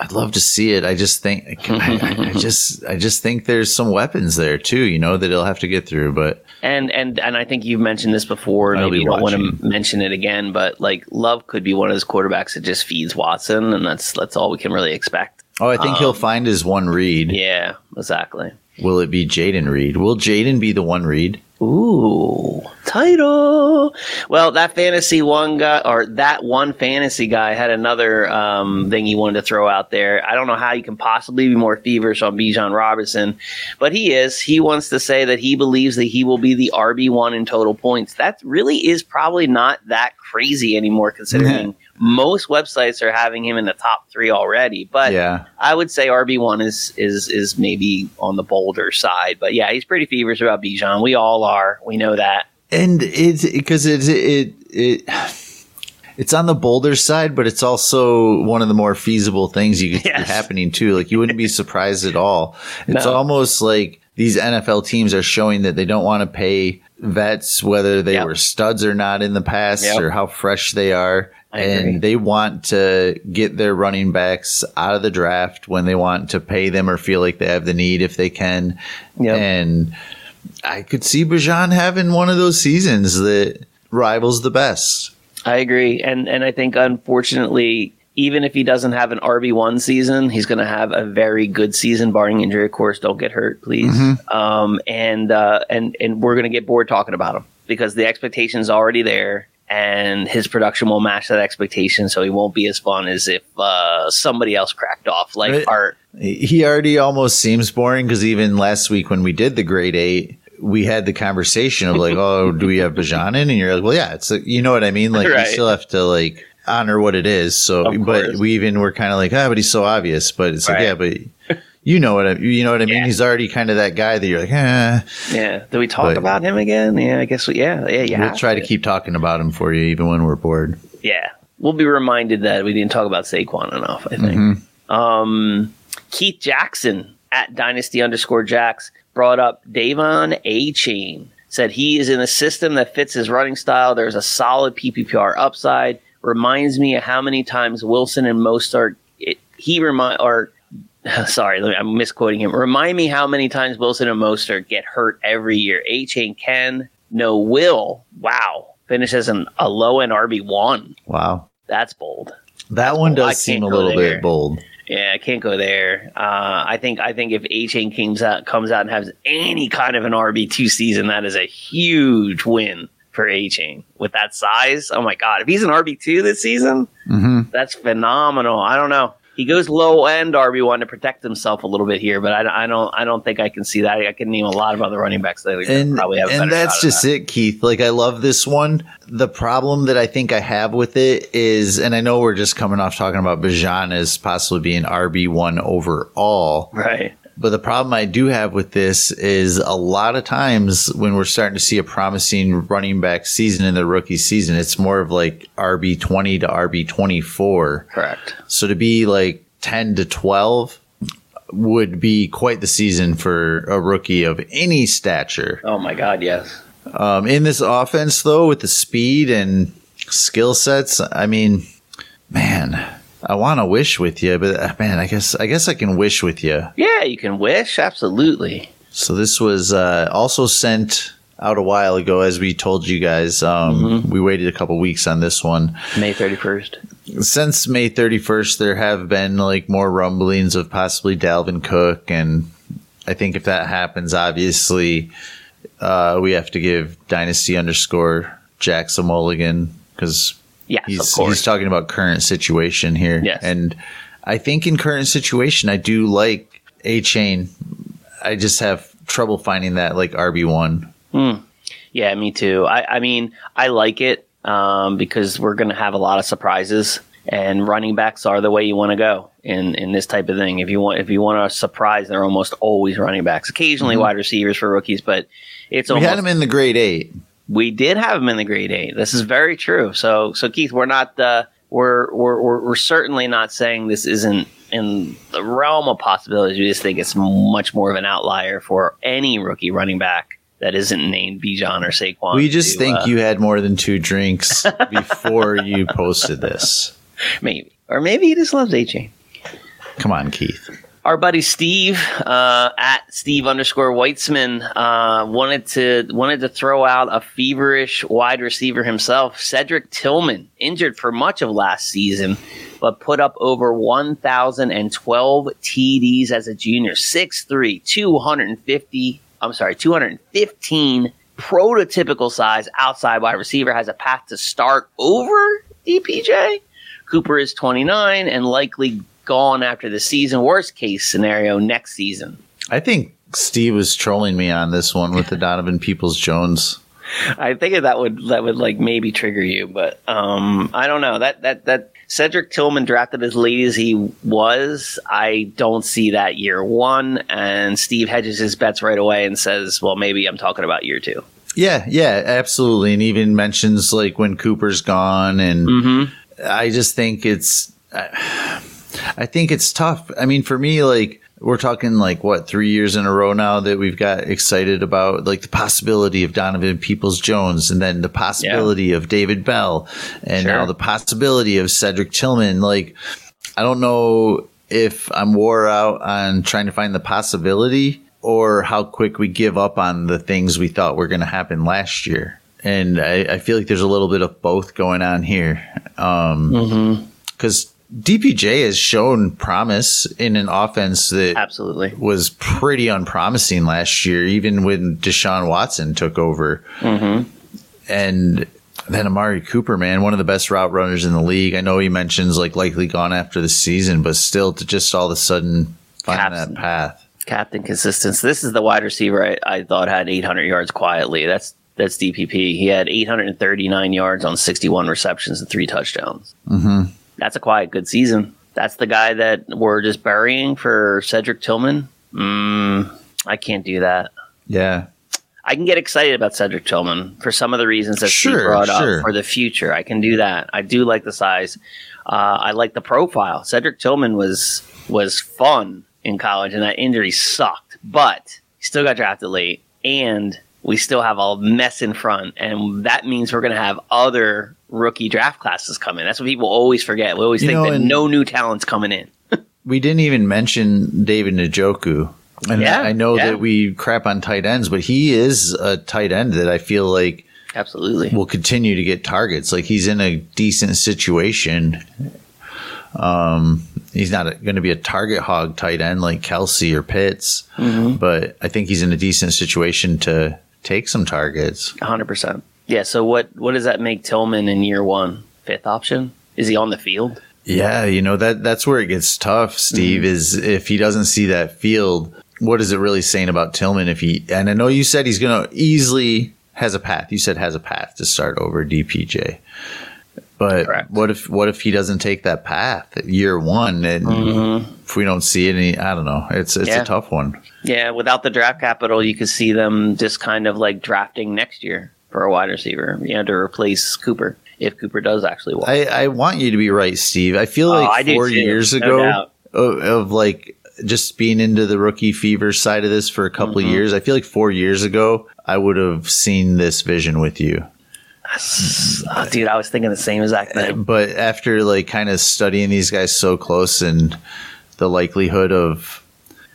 I'd love to see it. I just think. I, I just. I just think there's some weapons there too. You know that he'll have to get through. But And and and I think you've mentioned this before. I'll Maybe be you don't want to mention it again, but like Love could be one of those quarterbacks that just feeds Watson, and that's that's all we can really expect. oh, I think he'll um, find his one read. Yeah, exactly. Will it be Jayden Reed? Will Jayden be the one Reed? Ooh, title. Well, that fantasy one guy, or that one fantasy guy, had another um, thing he wanted to throw out there. I don't know how you can possibly be more feverish on Bijan Robinson, but he is. He wants to say that he believes that he will be the RB one in total points. That really is probably not that crazy anymore, considering most websites are having him in the top three already. But Yeah. I would say RB one is is is maybe on the bolder side. But yeah, he's pretty feverish about Bijan. We all are. We know that. And it's because it's it it it's on the bolder side, but it's also one of the more feasible things you could see Yes. happening too. Like you wouldn't be surprised at all. It's No. almost like these NFL teams are showing that they don't want to pay vets whether they Yep. were studs or not in the past Yep. or how fresh they are. I agree. and they want to get their running backs out of the draft when they want to pay them or feel like they have the need if they can. Yep. And I could see Bijan having one of those seasons that rivals the best. I agree, and and I think unfortunately, even if he doesn't have an RB one season, he's going to have a very good season, barring injury. Of course, don't get hurt, please. Um, and uh, and and we're going to get bored talking about him because the expectation's already there. And his production will match that expectation, so he won't be as fun as if uh, somebody else cracked off, like Right. Art. He already almost seems boring because even last week when we did the grade eight, we had the conversation of like, oh, do we have Bijan in? And you're like, well, yeah, it's like, you know what I mean? Like, Right. you still have to like honor what it is. So, but we even were kind of like, ah, but he's so obvious. But it's like, yeah, but you know what I, you know what I mean? Yeah. He's already kind of that guy that you're like, eh. Yeah. Do we talk But- about him again? Yeah, I guess we. Yeah, yeah, yeah. We'll try to keep talking about him for you, even when we're bored. Yeah, we'll be reminded that we didn't talk about Saquon enough. I think. Mm-hmm. Um, Keith Jackson at Dynasty underscore Jacks brought up De'Von Achane. Said he is in a system that fits his running style. There's a solid PPR upside. Reminds me of how many times Wilson and Mostert. It, he remind or sorry, me- I'm misquoting him. Remind me how many times Wilson and Mostert get hurt every year. Achane can, no will. Wow, finishes an, a low end RB one. Wow. That's bold. That one bold. Does seem a little there. bit bold. Yeah, I can't go there. Uh, I think I think if Achane comes out comes out and has any kind of an RB two season, that is a huge win for Achane with that size. Oh my god, if he's an RB two this season, hmm that's phenomenal. I don't know. He goes low end RB one to protect himself a little bit here, but I, I don't I don't think I can see that. I can name a lot of other running backs that and probably have. And that's just that. it, Keith. Like I love this one. The problem that I think I have with it is, and I know we're just coming off talking about Bijan as possibly being RB one overall, right. But the problem I do have with this is a lot of times when we're starting to see a promising running back season in the rookie season, it's more of like RB twenty to RB twenty four. Correct. So to be like 10 to 12 would be quite the season for a rookie of any stature. Oh my god, yes. Um, in this offense, though, with the speed and skill sets, I mean, man, I want to wish with you, but uh, man, I guess I guess I can wish with you. Yeah, you can wish absolutely. So this was uh, also sent out a while ago, as we told you guys. Um, We waited a couple weeks on this one. May thirty first. since May 31st, there have been like more rumblings of possibly Dalvin Cook. And I think if that happens, obviously, uh, we have to give Dynasty underscore Jackson Mulligan because Yes, he's, of course. he's talking about current situation here. Yes. And I think in current situation, I do like Achane. I just have trouble finding that like RB1. Yeah, me too. I, I mean, I like it um, because we're going to have a lot of surprises, and running backs are the way you want to go in in this type of thing. If you want, if you want a surprise, they're almost always running backs. Occasionally wide receivers for rookies, but it's We almost. had him in the grade eight. We did have him in the grade eight. This is very true. So, so Keith, we're not uh, we're, we're we're we're certainly not saying this isn't in the realm of possibilities. We just think it's much more of an outlier for any rookie running back that isn't named Bijan or Saquon. We just to, think uh, you had more than two drinks before you posted this. maybe, or maybe he just loves Achane. Come on, Keith. Our buddy Steve uh, at Steve underscore Weitzman uh, wanted to wanted to throw out a feverish wide receiver himself, Cedric Tillman, injured for much of last season. but put up over 1,012 TDs as a junior. 6'3, 250, I'm sorry, 215 prototypical size outside wide receiver has a path to start over DPJ. Cooper is 29 and likely gone after the season. Worst case scenario next season. I think Steve was trolling me on this one with the Donovan Peoples Jones. I think that would that would like maybe trigger you, but um, I don't know that that that Cedric Tillman drafted as late as he was. I don't see that year one, and Steve hedges his bets right away and says, "Well, maybe I'm talking about year two. Yeah, yeah, absolutely, and even mentions like when Cooper's gone, and Mm-hmm. I just think it's, I think it's tough. I mean, for me, like we're talking like what three years in a row now that we've got excited about like the possibility of Donovan Peoples Jones, and then the possibility of David Bell, and Sure. now the possibility of Cedric Tillman. Like, I don't know if I'm wore out on trying to find the possibility or how quick we give up on the things we thought were going to happen last year. And I, I feel like there's a little bit of both going on here. Um, because DPJ has shown promise in an offense that Absolutely. was pretty unpromising last year, even when Deshaun Watson took over. And then Amari Cooper, man, one of the best route runners in the league. I know he mentions like likely gone after the season, but still to just all of a sudden find that path. Captain consistency. This is the wide receiver I, I thought had 800 yards quietly. That's that's DPJ. He had 839 yards on 61 receptions and three touchdowns. Mm-hmm. That's a quiet good season. That's the guy that we're just burying for Cedric Tillman. Mm, I can't do that. Yeah. I can get excited about Cedric Tillman for some of the reasons that Steve brought sure. up for the future. I can do that. I do like the size. Uh, I like the profile. Cedric Tillman was was fun in college, and that injury sucked. But he still got drafted late, and we still have a mess in front, and that means we're going to have other rookie draft classes coming. That's what people always forget. We always You think know, that no new talent's coming in. We didn't even mention David Njoku. And Yeah, I know yeah. that we crap on tight ends, but he is a tight end that I feel like Absolutely. will continue to get targets. Like he's in a decent situation. Um, he's not going to be a target hog tight end like Kelce or Pitts, Mm-hmm. but I think he's in a decent situation to take some targets. hundred percent. Yeah. So what what does that make Tillman in year one? Fifth option? Is he on the field? Yeah, you know that that's where it gets tough. Mm-hmm. Steve is if he doesn't see that field, what is it really saying about Tillman? If he and I know you said he's going to easily has a path. You said has a path to start over DPJ. But Correct. what if what if he doesn't take that path year one and if we don't see any I don't know. It's it's Yeah. a tough one. Yeah. Without the draft capital, you could see them just kind of like drafting next year for a wide receiver, you know, to replace Cooper if Cooper does actually walk. I, I want you to be right, Steve. I feel Oh, like four years no ago of, of like just being into the rookie fever side of this for a couple Mm-hmm. years. I feel like four years ago I would have seen this vision with you. Oh, dude, I was thinking the same exact thing. But after like kind of studying these guys so close and the likelihood of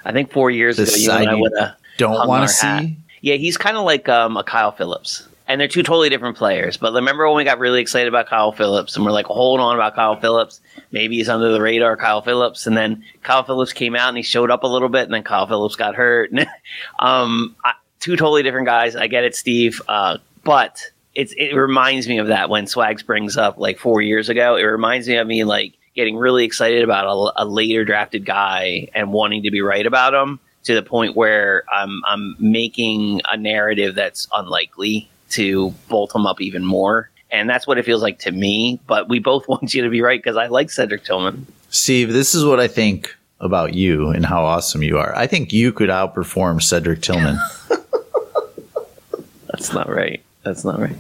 I think four years ago, you and I would have don't want to hat. see. Yeah, he's kind of like um, a Kyle Phillips. And they're two totally different players. But remember when we got really excited about Kyle Phillips and we're like, hold on about Kyle Phillips. Maybe he's under the radar, Kyle Phillips. And then Kyle Phillips came out and he showed up a little bit and then Kyle Phillips got hurt. um, I, two totally different guys. I get it, Steve. Uh, but it's, it reminds me of that when Swags brings up like four years ago. It reminds me of me like getting really excited about a, a later drafted guy and wanting to be right about him to the point where I'm I'm making a narrative that's unlikely to bolt him up even more. And that's what it feels like to me. But we both want you to be right because I like Cedric Tillman. Steve, this is what I think about you and how awesome you are. I think you could outperform Cedric Tillman. That's not right. That's not right.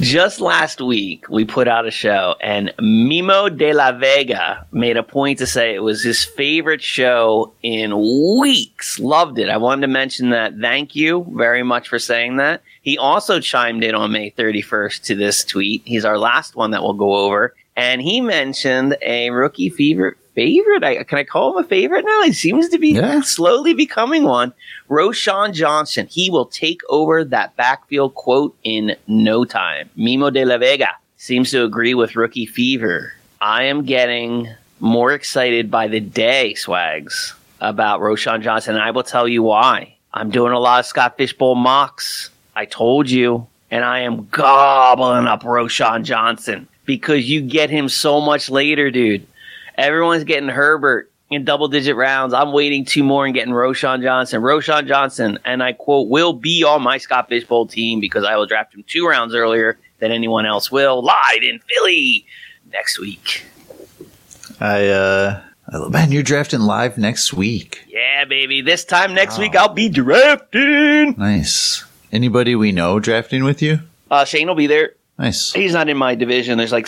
Just last week, we put out a show, and Mimo de la Vega made a point to say it was his favorite show in weeks. Loved it. I wanted to mention that. Thank you very much for saying that. He also chimed in on May 31st to this tweet. He's our last one that we'll go over. And he mentioned a rookie favorite. Favorite? I, can I call him a favorite now? He seems to be Yeah. slowly becoming one. Roschon Johnson. He will take over that backfield quote in no time. Mimo de la Vega. seems to agree with Rookie Fever. I am getting more excited by the day, Swags, about Roschon Johnson. And I will tell you why. I'm doing a lot of Scott Fish Bowl mocks. I told you. And I am gobbling up Roschon Johnson because you get him so much later, dude. Everyone's getting Herbert in double digit rounds. I'm waiting two more and getting Roschon Johnson. Roschon Johnson, and I quote, will be on my Scott Fish Bowl team because I will draft him two rounds earlier than anyone else will. Live in Philly next week. I uh man, you're drafting live next week. Yeah, baby. This time next wow. week I'll be drafting. Nice. Anybody we know drafting with you? Uh Shane will be there. Nice. He's not in my division. There's like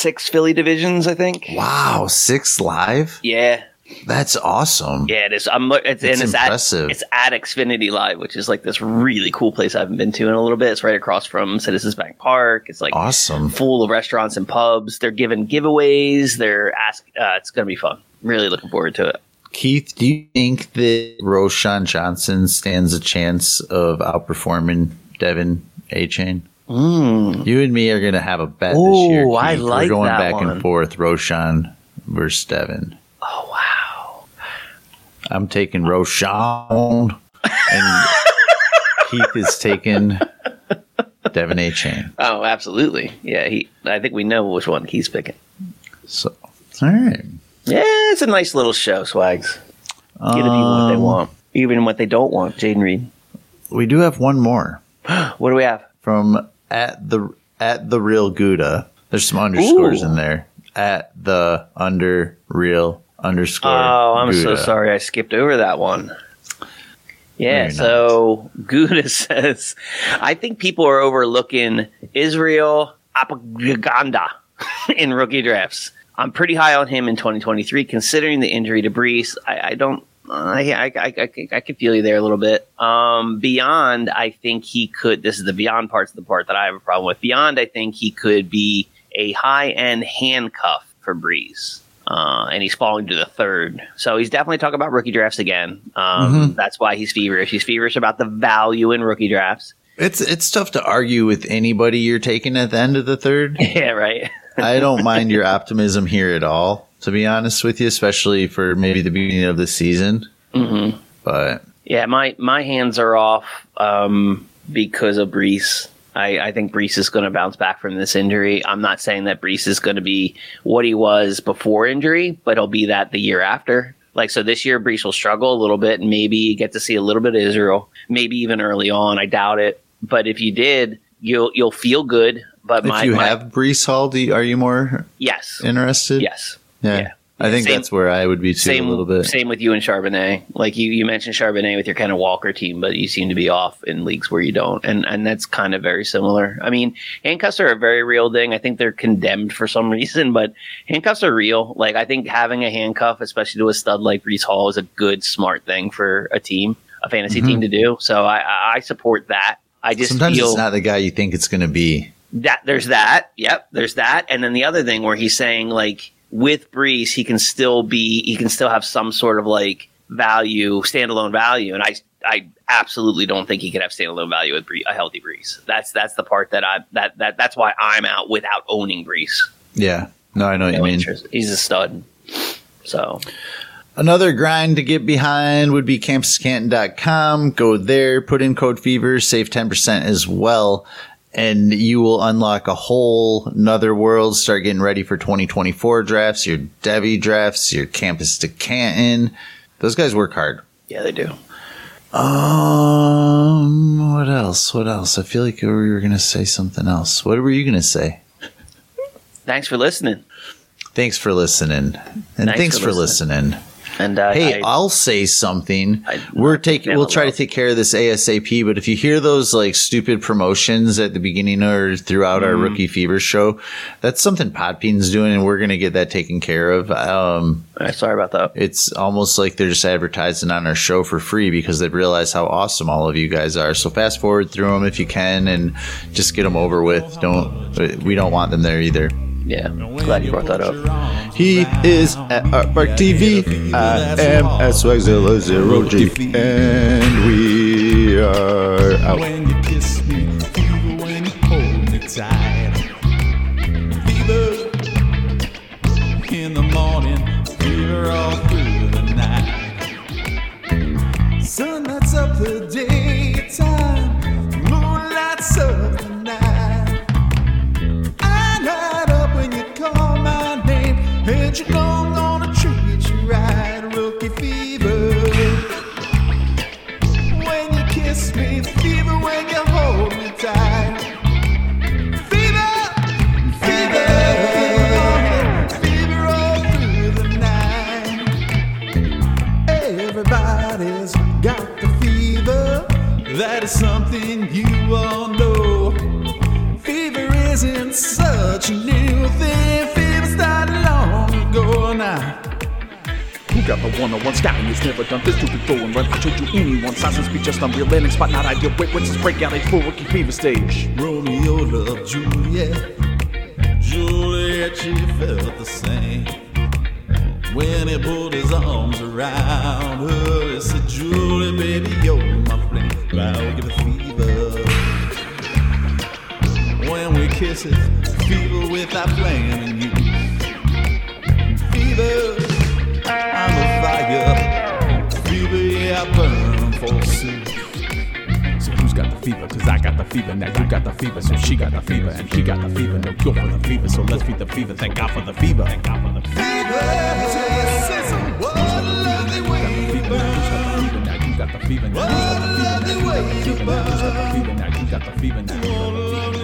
six Philly divisions, I think. Wow, six live? Yeah. That's awesome. Yeah, it is. I'm. It's, and it's impressive. At, it's at Xfinity Live, which is like this really cool place I haven't been to in a little bit. It's right across from Citizens Bank Park. It's like awesome, full of restaurants and pubs. They're giving giveaways. They're ask. Uh, it's gonna be fun. Really looking forward to it. Keith, do you think that Roschon Johnson stands a chance of outperforming Devin Achane? Mm. You and me are going to have a bet Ooh, this year. Keith. I like We're going that back one. and forth, Roschon versus Devin. Oh wow! I'm taking Roschon, and Keith is taking Devin chain Oh, absolutely. Yeah, he. I think we know which one he's picking. So, all right. Yeah, it's a nice little show, Swags. Give the people what they Um, want, even what they don't want. Jayden Reed. We do have one more What do we have? from at the at the real Gouda. There's some underscores Ooh. in there. At the under real underscore. Oh, I'm so sorry. I skipped over that one. Yeah, so Gouda says, I think people are overlooking Israel Abanikanda in rookie drafts. I'm pretty high on him in 2023, considering the injury to Breece. I, I don't. I, I, I, I, I can feel you there a little bit. Um, beyond, I think he could. This is the beyond parts of the part that I have a problem with. Beyond, I think he could be a high end handcuff for Breece. Uh, and he's falling to the third. So he's definitely talking about rookie drafts again. Um, That's why he's feverish. He's feverish about the value in rookie drafts. It's it's tough to argue with anybody you're taking at the end of the third. Yeah, right. I don't mind your optimism here at all, to be honest with you, especially for maybe the beginning of the season. hmm But Yeah, my my hands are off um, because of Breece. I, I think Breece is going to bounce back from this injury. I'm not saying that Breece is going to be what he was before injury, but he'll be that the year after. Like so, this year Breece will struggle a little bit, and maybe get to see a little bit of Israel, maybe even early on. I doubt it, but if you did, you'll you'll feel good. But if my, you my- have Breece Hall, do you, are you more yes, interested? yes, Yeah. yeah. I think Same- that's where I would be too same a little bit. Same with you and Charbonnet. Like you, you mentioned Charbonnet with your kind of Walker team, but you seem to be off in leagues where you don't, and and that's kind of very similar. I mean, handcuffs are a very real thing. I think they're condemned for some reason, but handcuffs are real. Like I think having a handcuff, especially to a stud like Breece Hall, is a good, smart thing for a team, a fantasy Mhm. team to do. So I, I- I support that. I just Sometimes feel it's not the guy you think it's going to be. that there's that. Yep, there's that. And then the other thing where he's saying like with Breece, he can still be he can still have some sort of like value, standalone value. And I I absolutely don't think he could have standalone value with Bree, a healthy Breece. That's that's the part that I that that that's why I'm out without owning Breece. Yeah. No, I know what No you mean. interest. He's a stud. So Another grind to get behind would be campus2canton.com. Go there, put in code fever, save 10% as well. And you will unlock a whole another world. Start getting ready for 2024 drafts, your devy drafts, your campus to Canton. Those guys work hard. yeah, they do. Um, what else? What else? I feel like we were going to say something else. What were you going to say? Thanks for listening. Thanks for listening. And Thanks thanks, for for listening. And uh, Hey, I- will say something. I- We're taking. We'll try to take care of this ASAP. But if you hear those like stupid promotions at the beginning or throughout our Mm-hmm. Rookie Fever show, that's something Podbean's doing, and we're gonna get that taken care of. Um, sorry about that. it's almost like they're just advertising on our show for free because they realize how awesome all of you guys are. So fast forward through them if you can, and just get them over with. Don't. We don't want them there either. Yeah, glad you brought that up. He is at Aardvark TV. I am at Swagzilla Zero G, and we are out. You know I'm gonna treat you right, rookie fever? When you kiss me, fever when Who got the one-on-one scouting who's never done this to before and run I showed you anyone size and speed just unreal landing spot not ideal wait what's this breakout age full rookie fever stage Romeo loved Juliet. Juliet, she felt the same. When he put his arms around her, he said, Julie, baby, you're my flame. I'll give it fever. When we kiss it, fever without planning you. Fever, A. Fever, yeah, I burn for. So who's got the fever? Cause I got the fever, now you got the fever, so she got the fever, and he got the fever, no cure for the fever, so let's feed the fever, thank God for the fever. Thank God for the fever. Fever, now who's got the fever, now got the fever, now got the fever, now got the fever, now you got the fever, now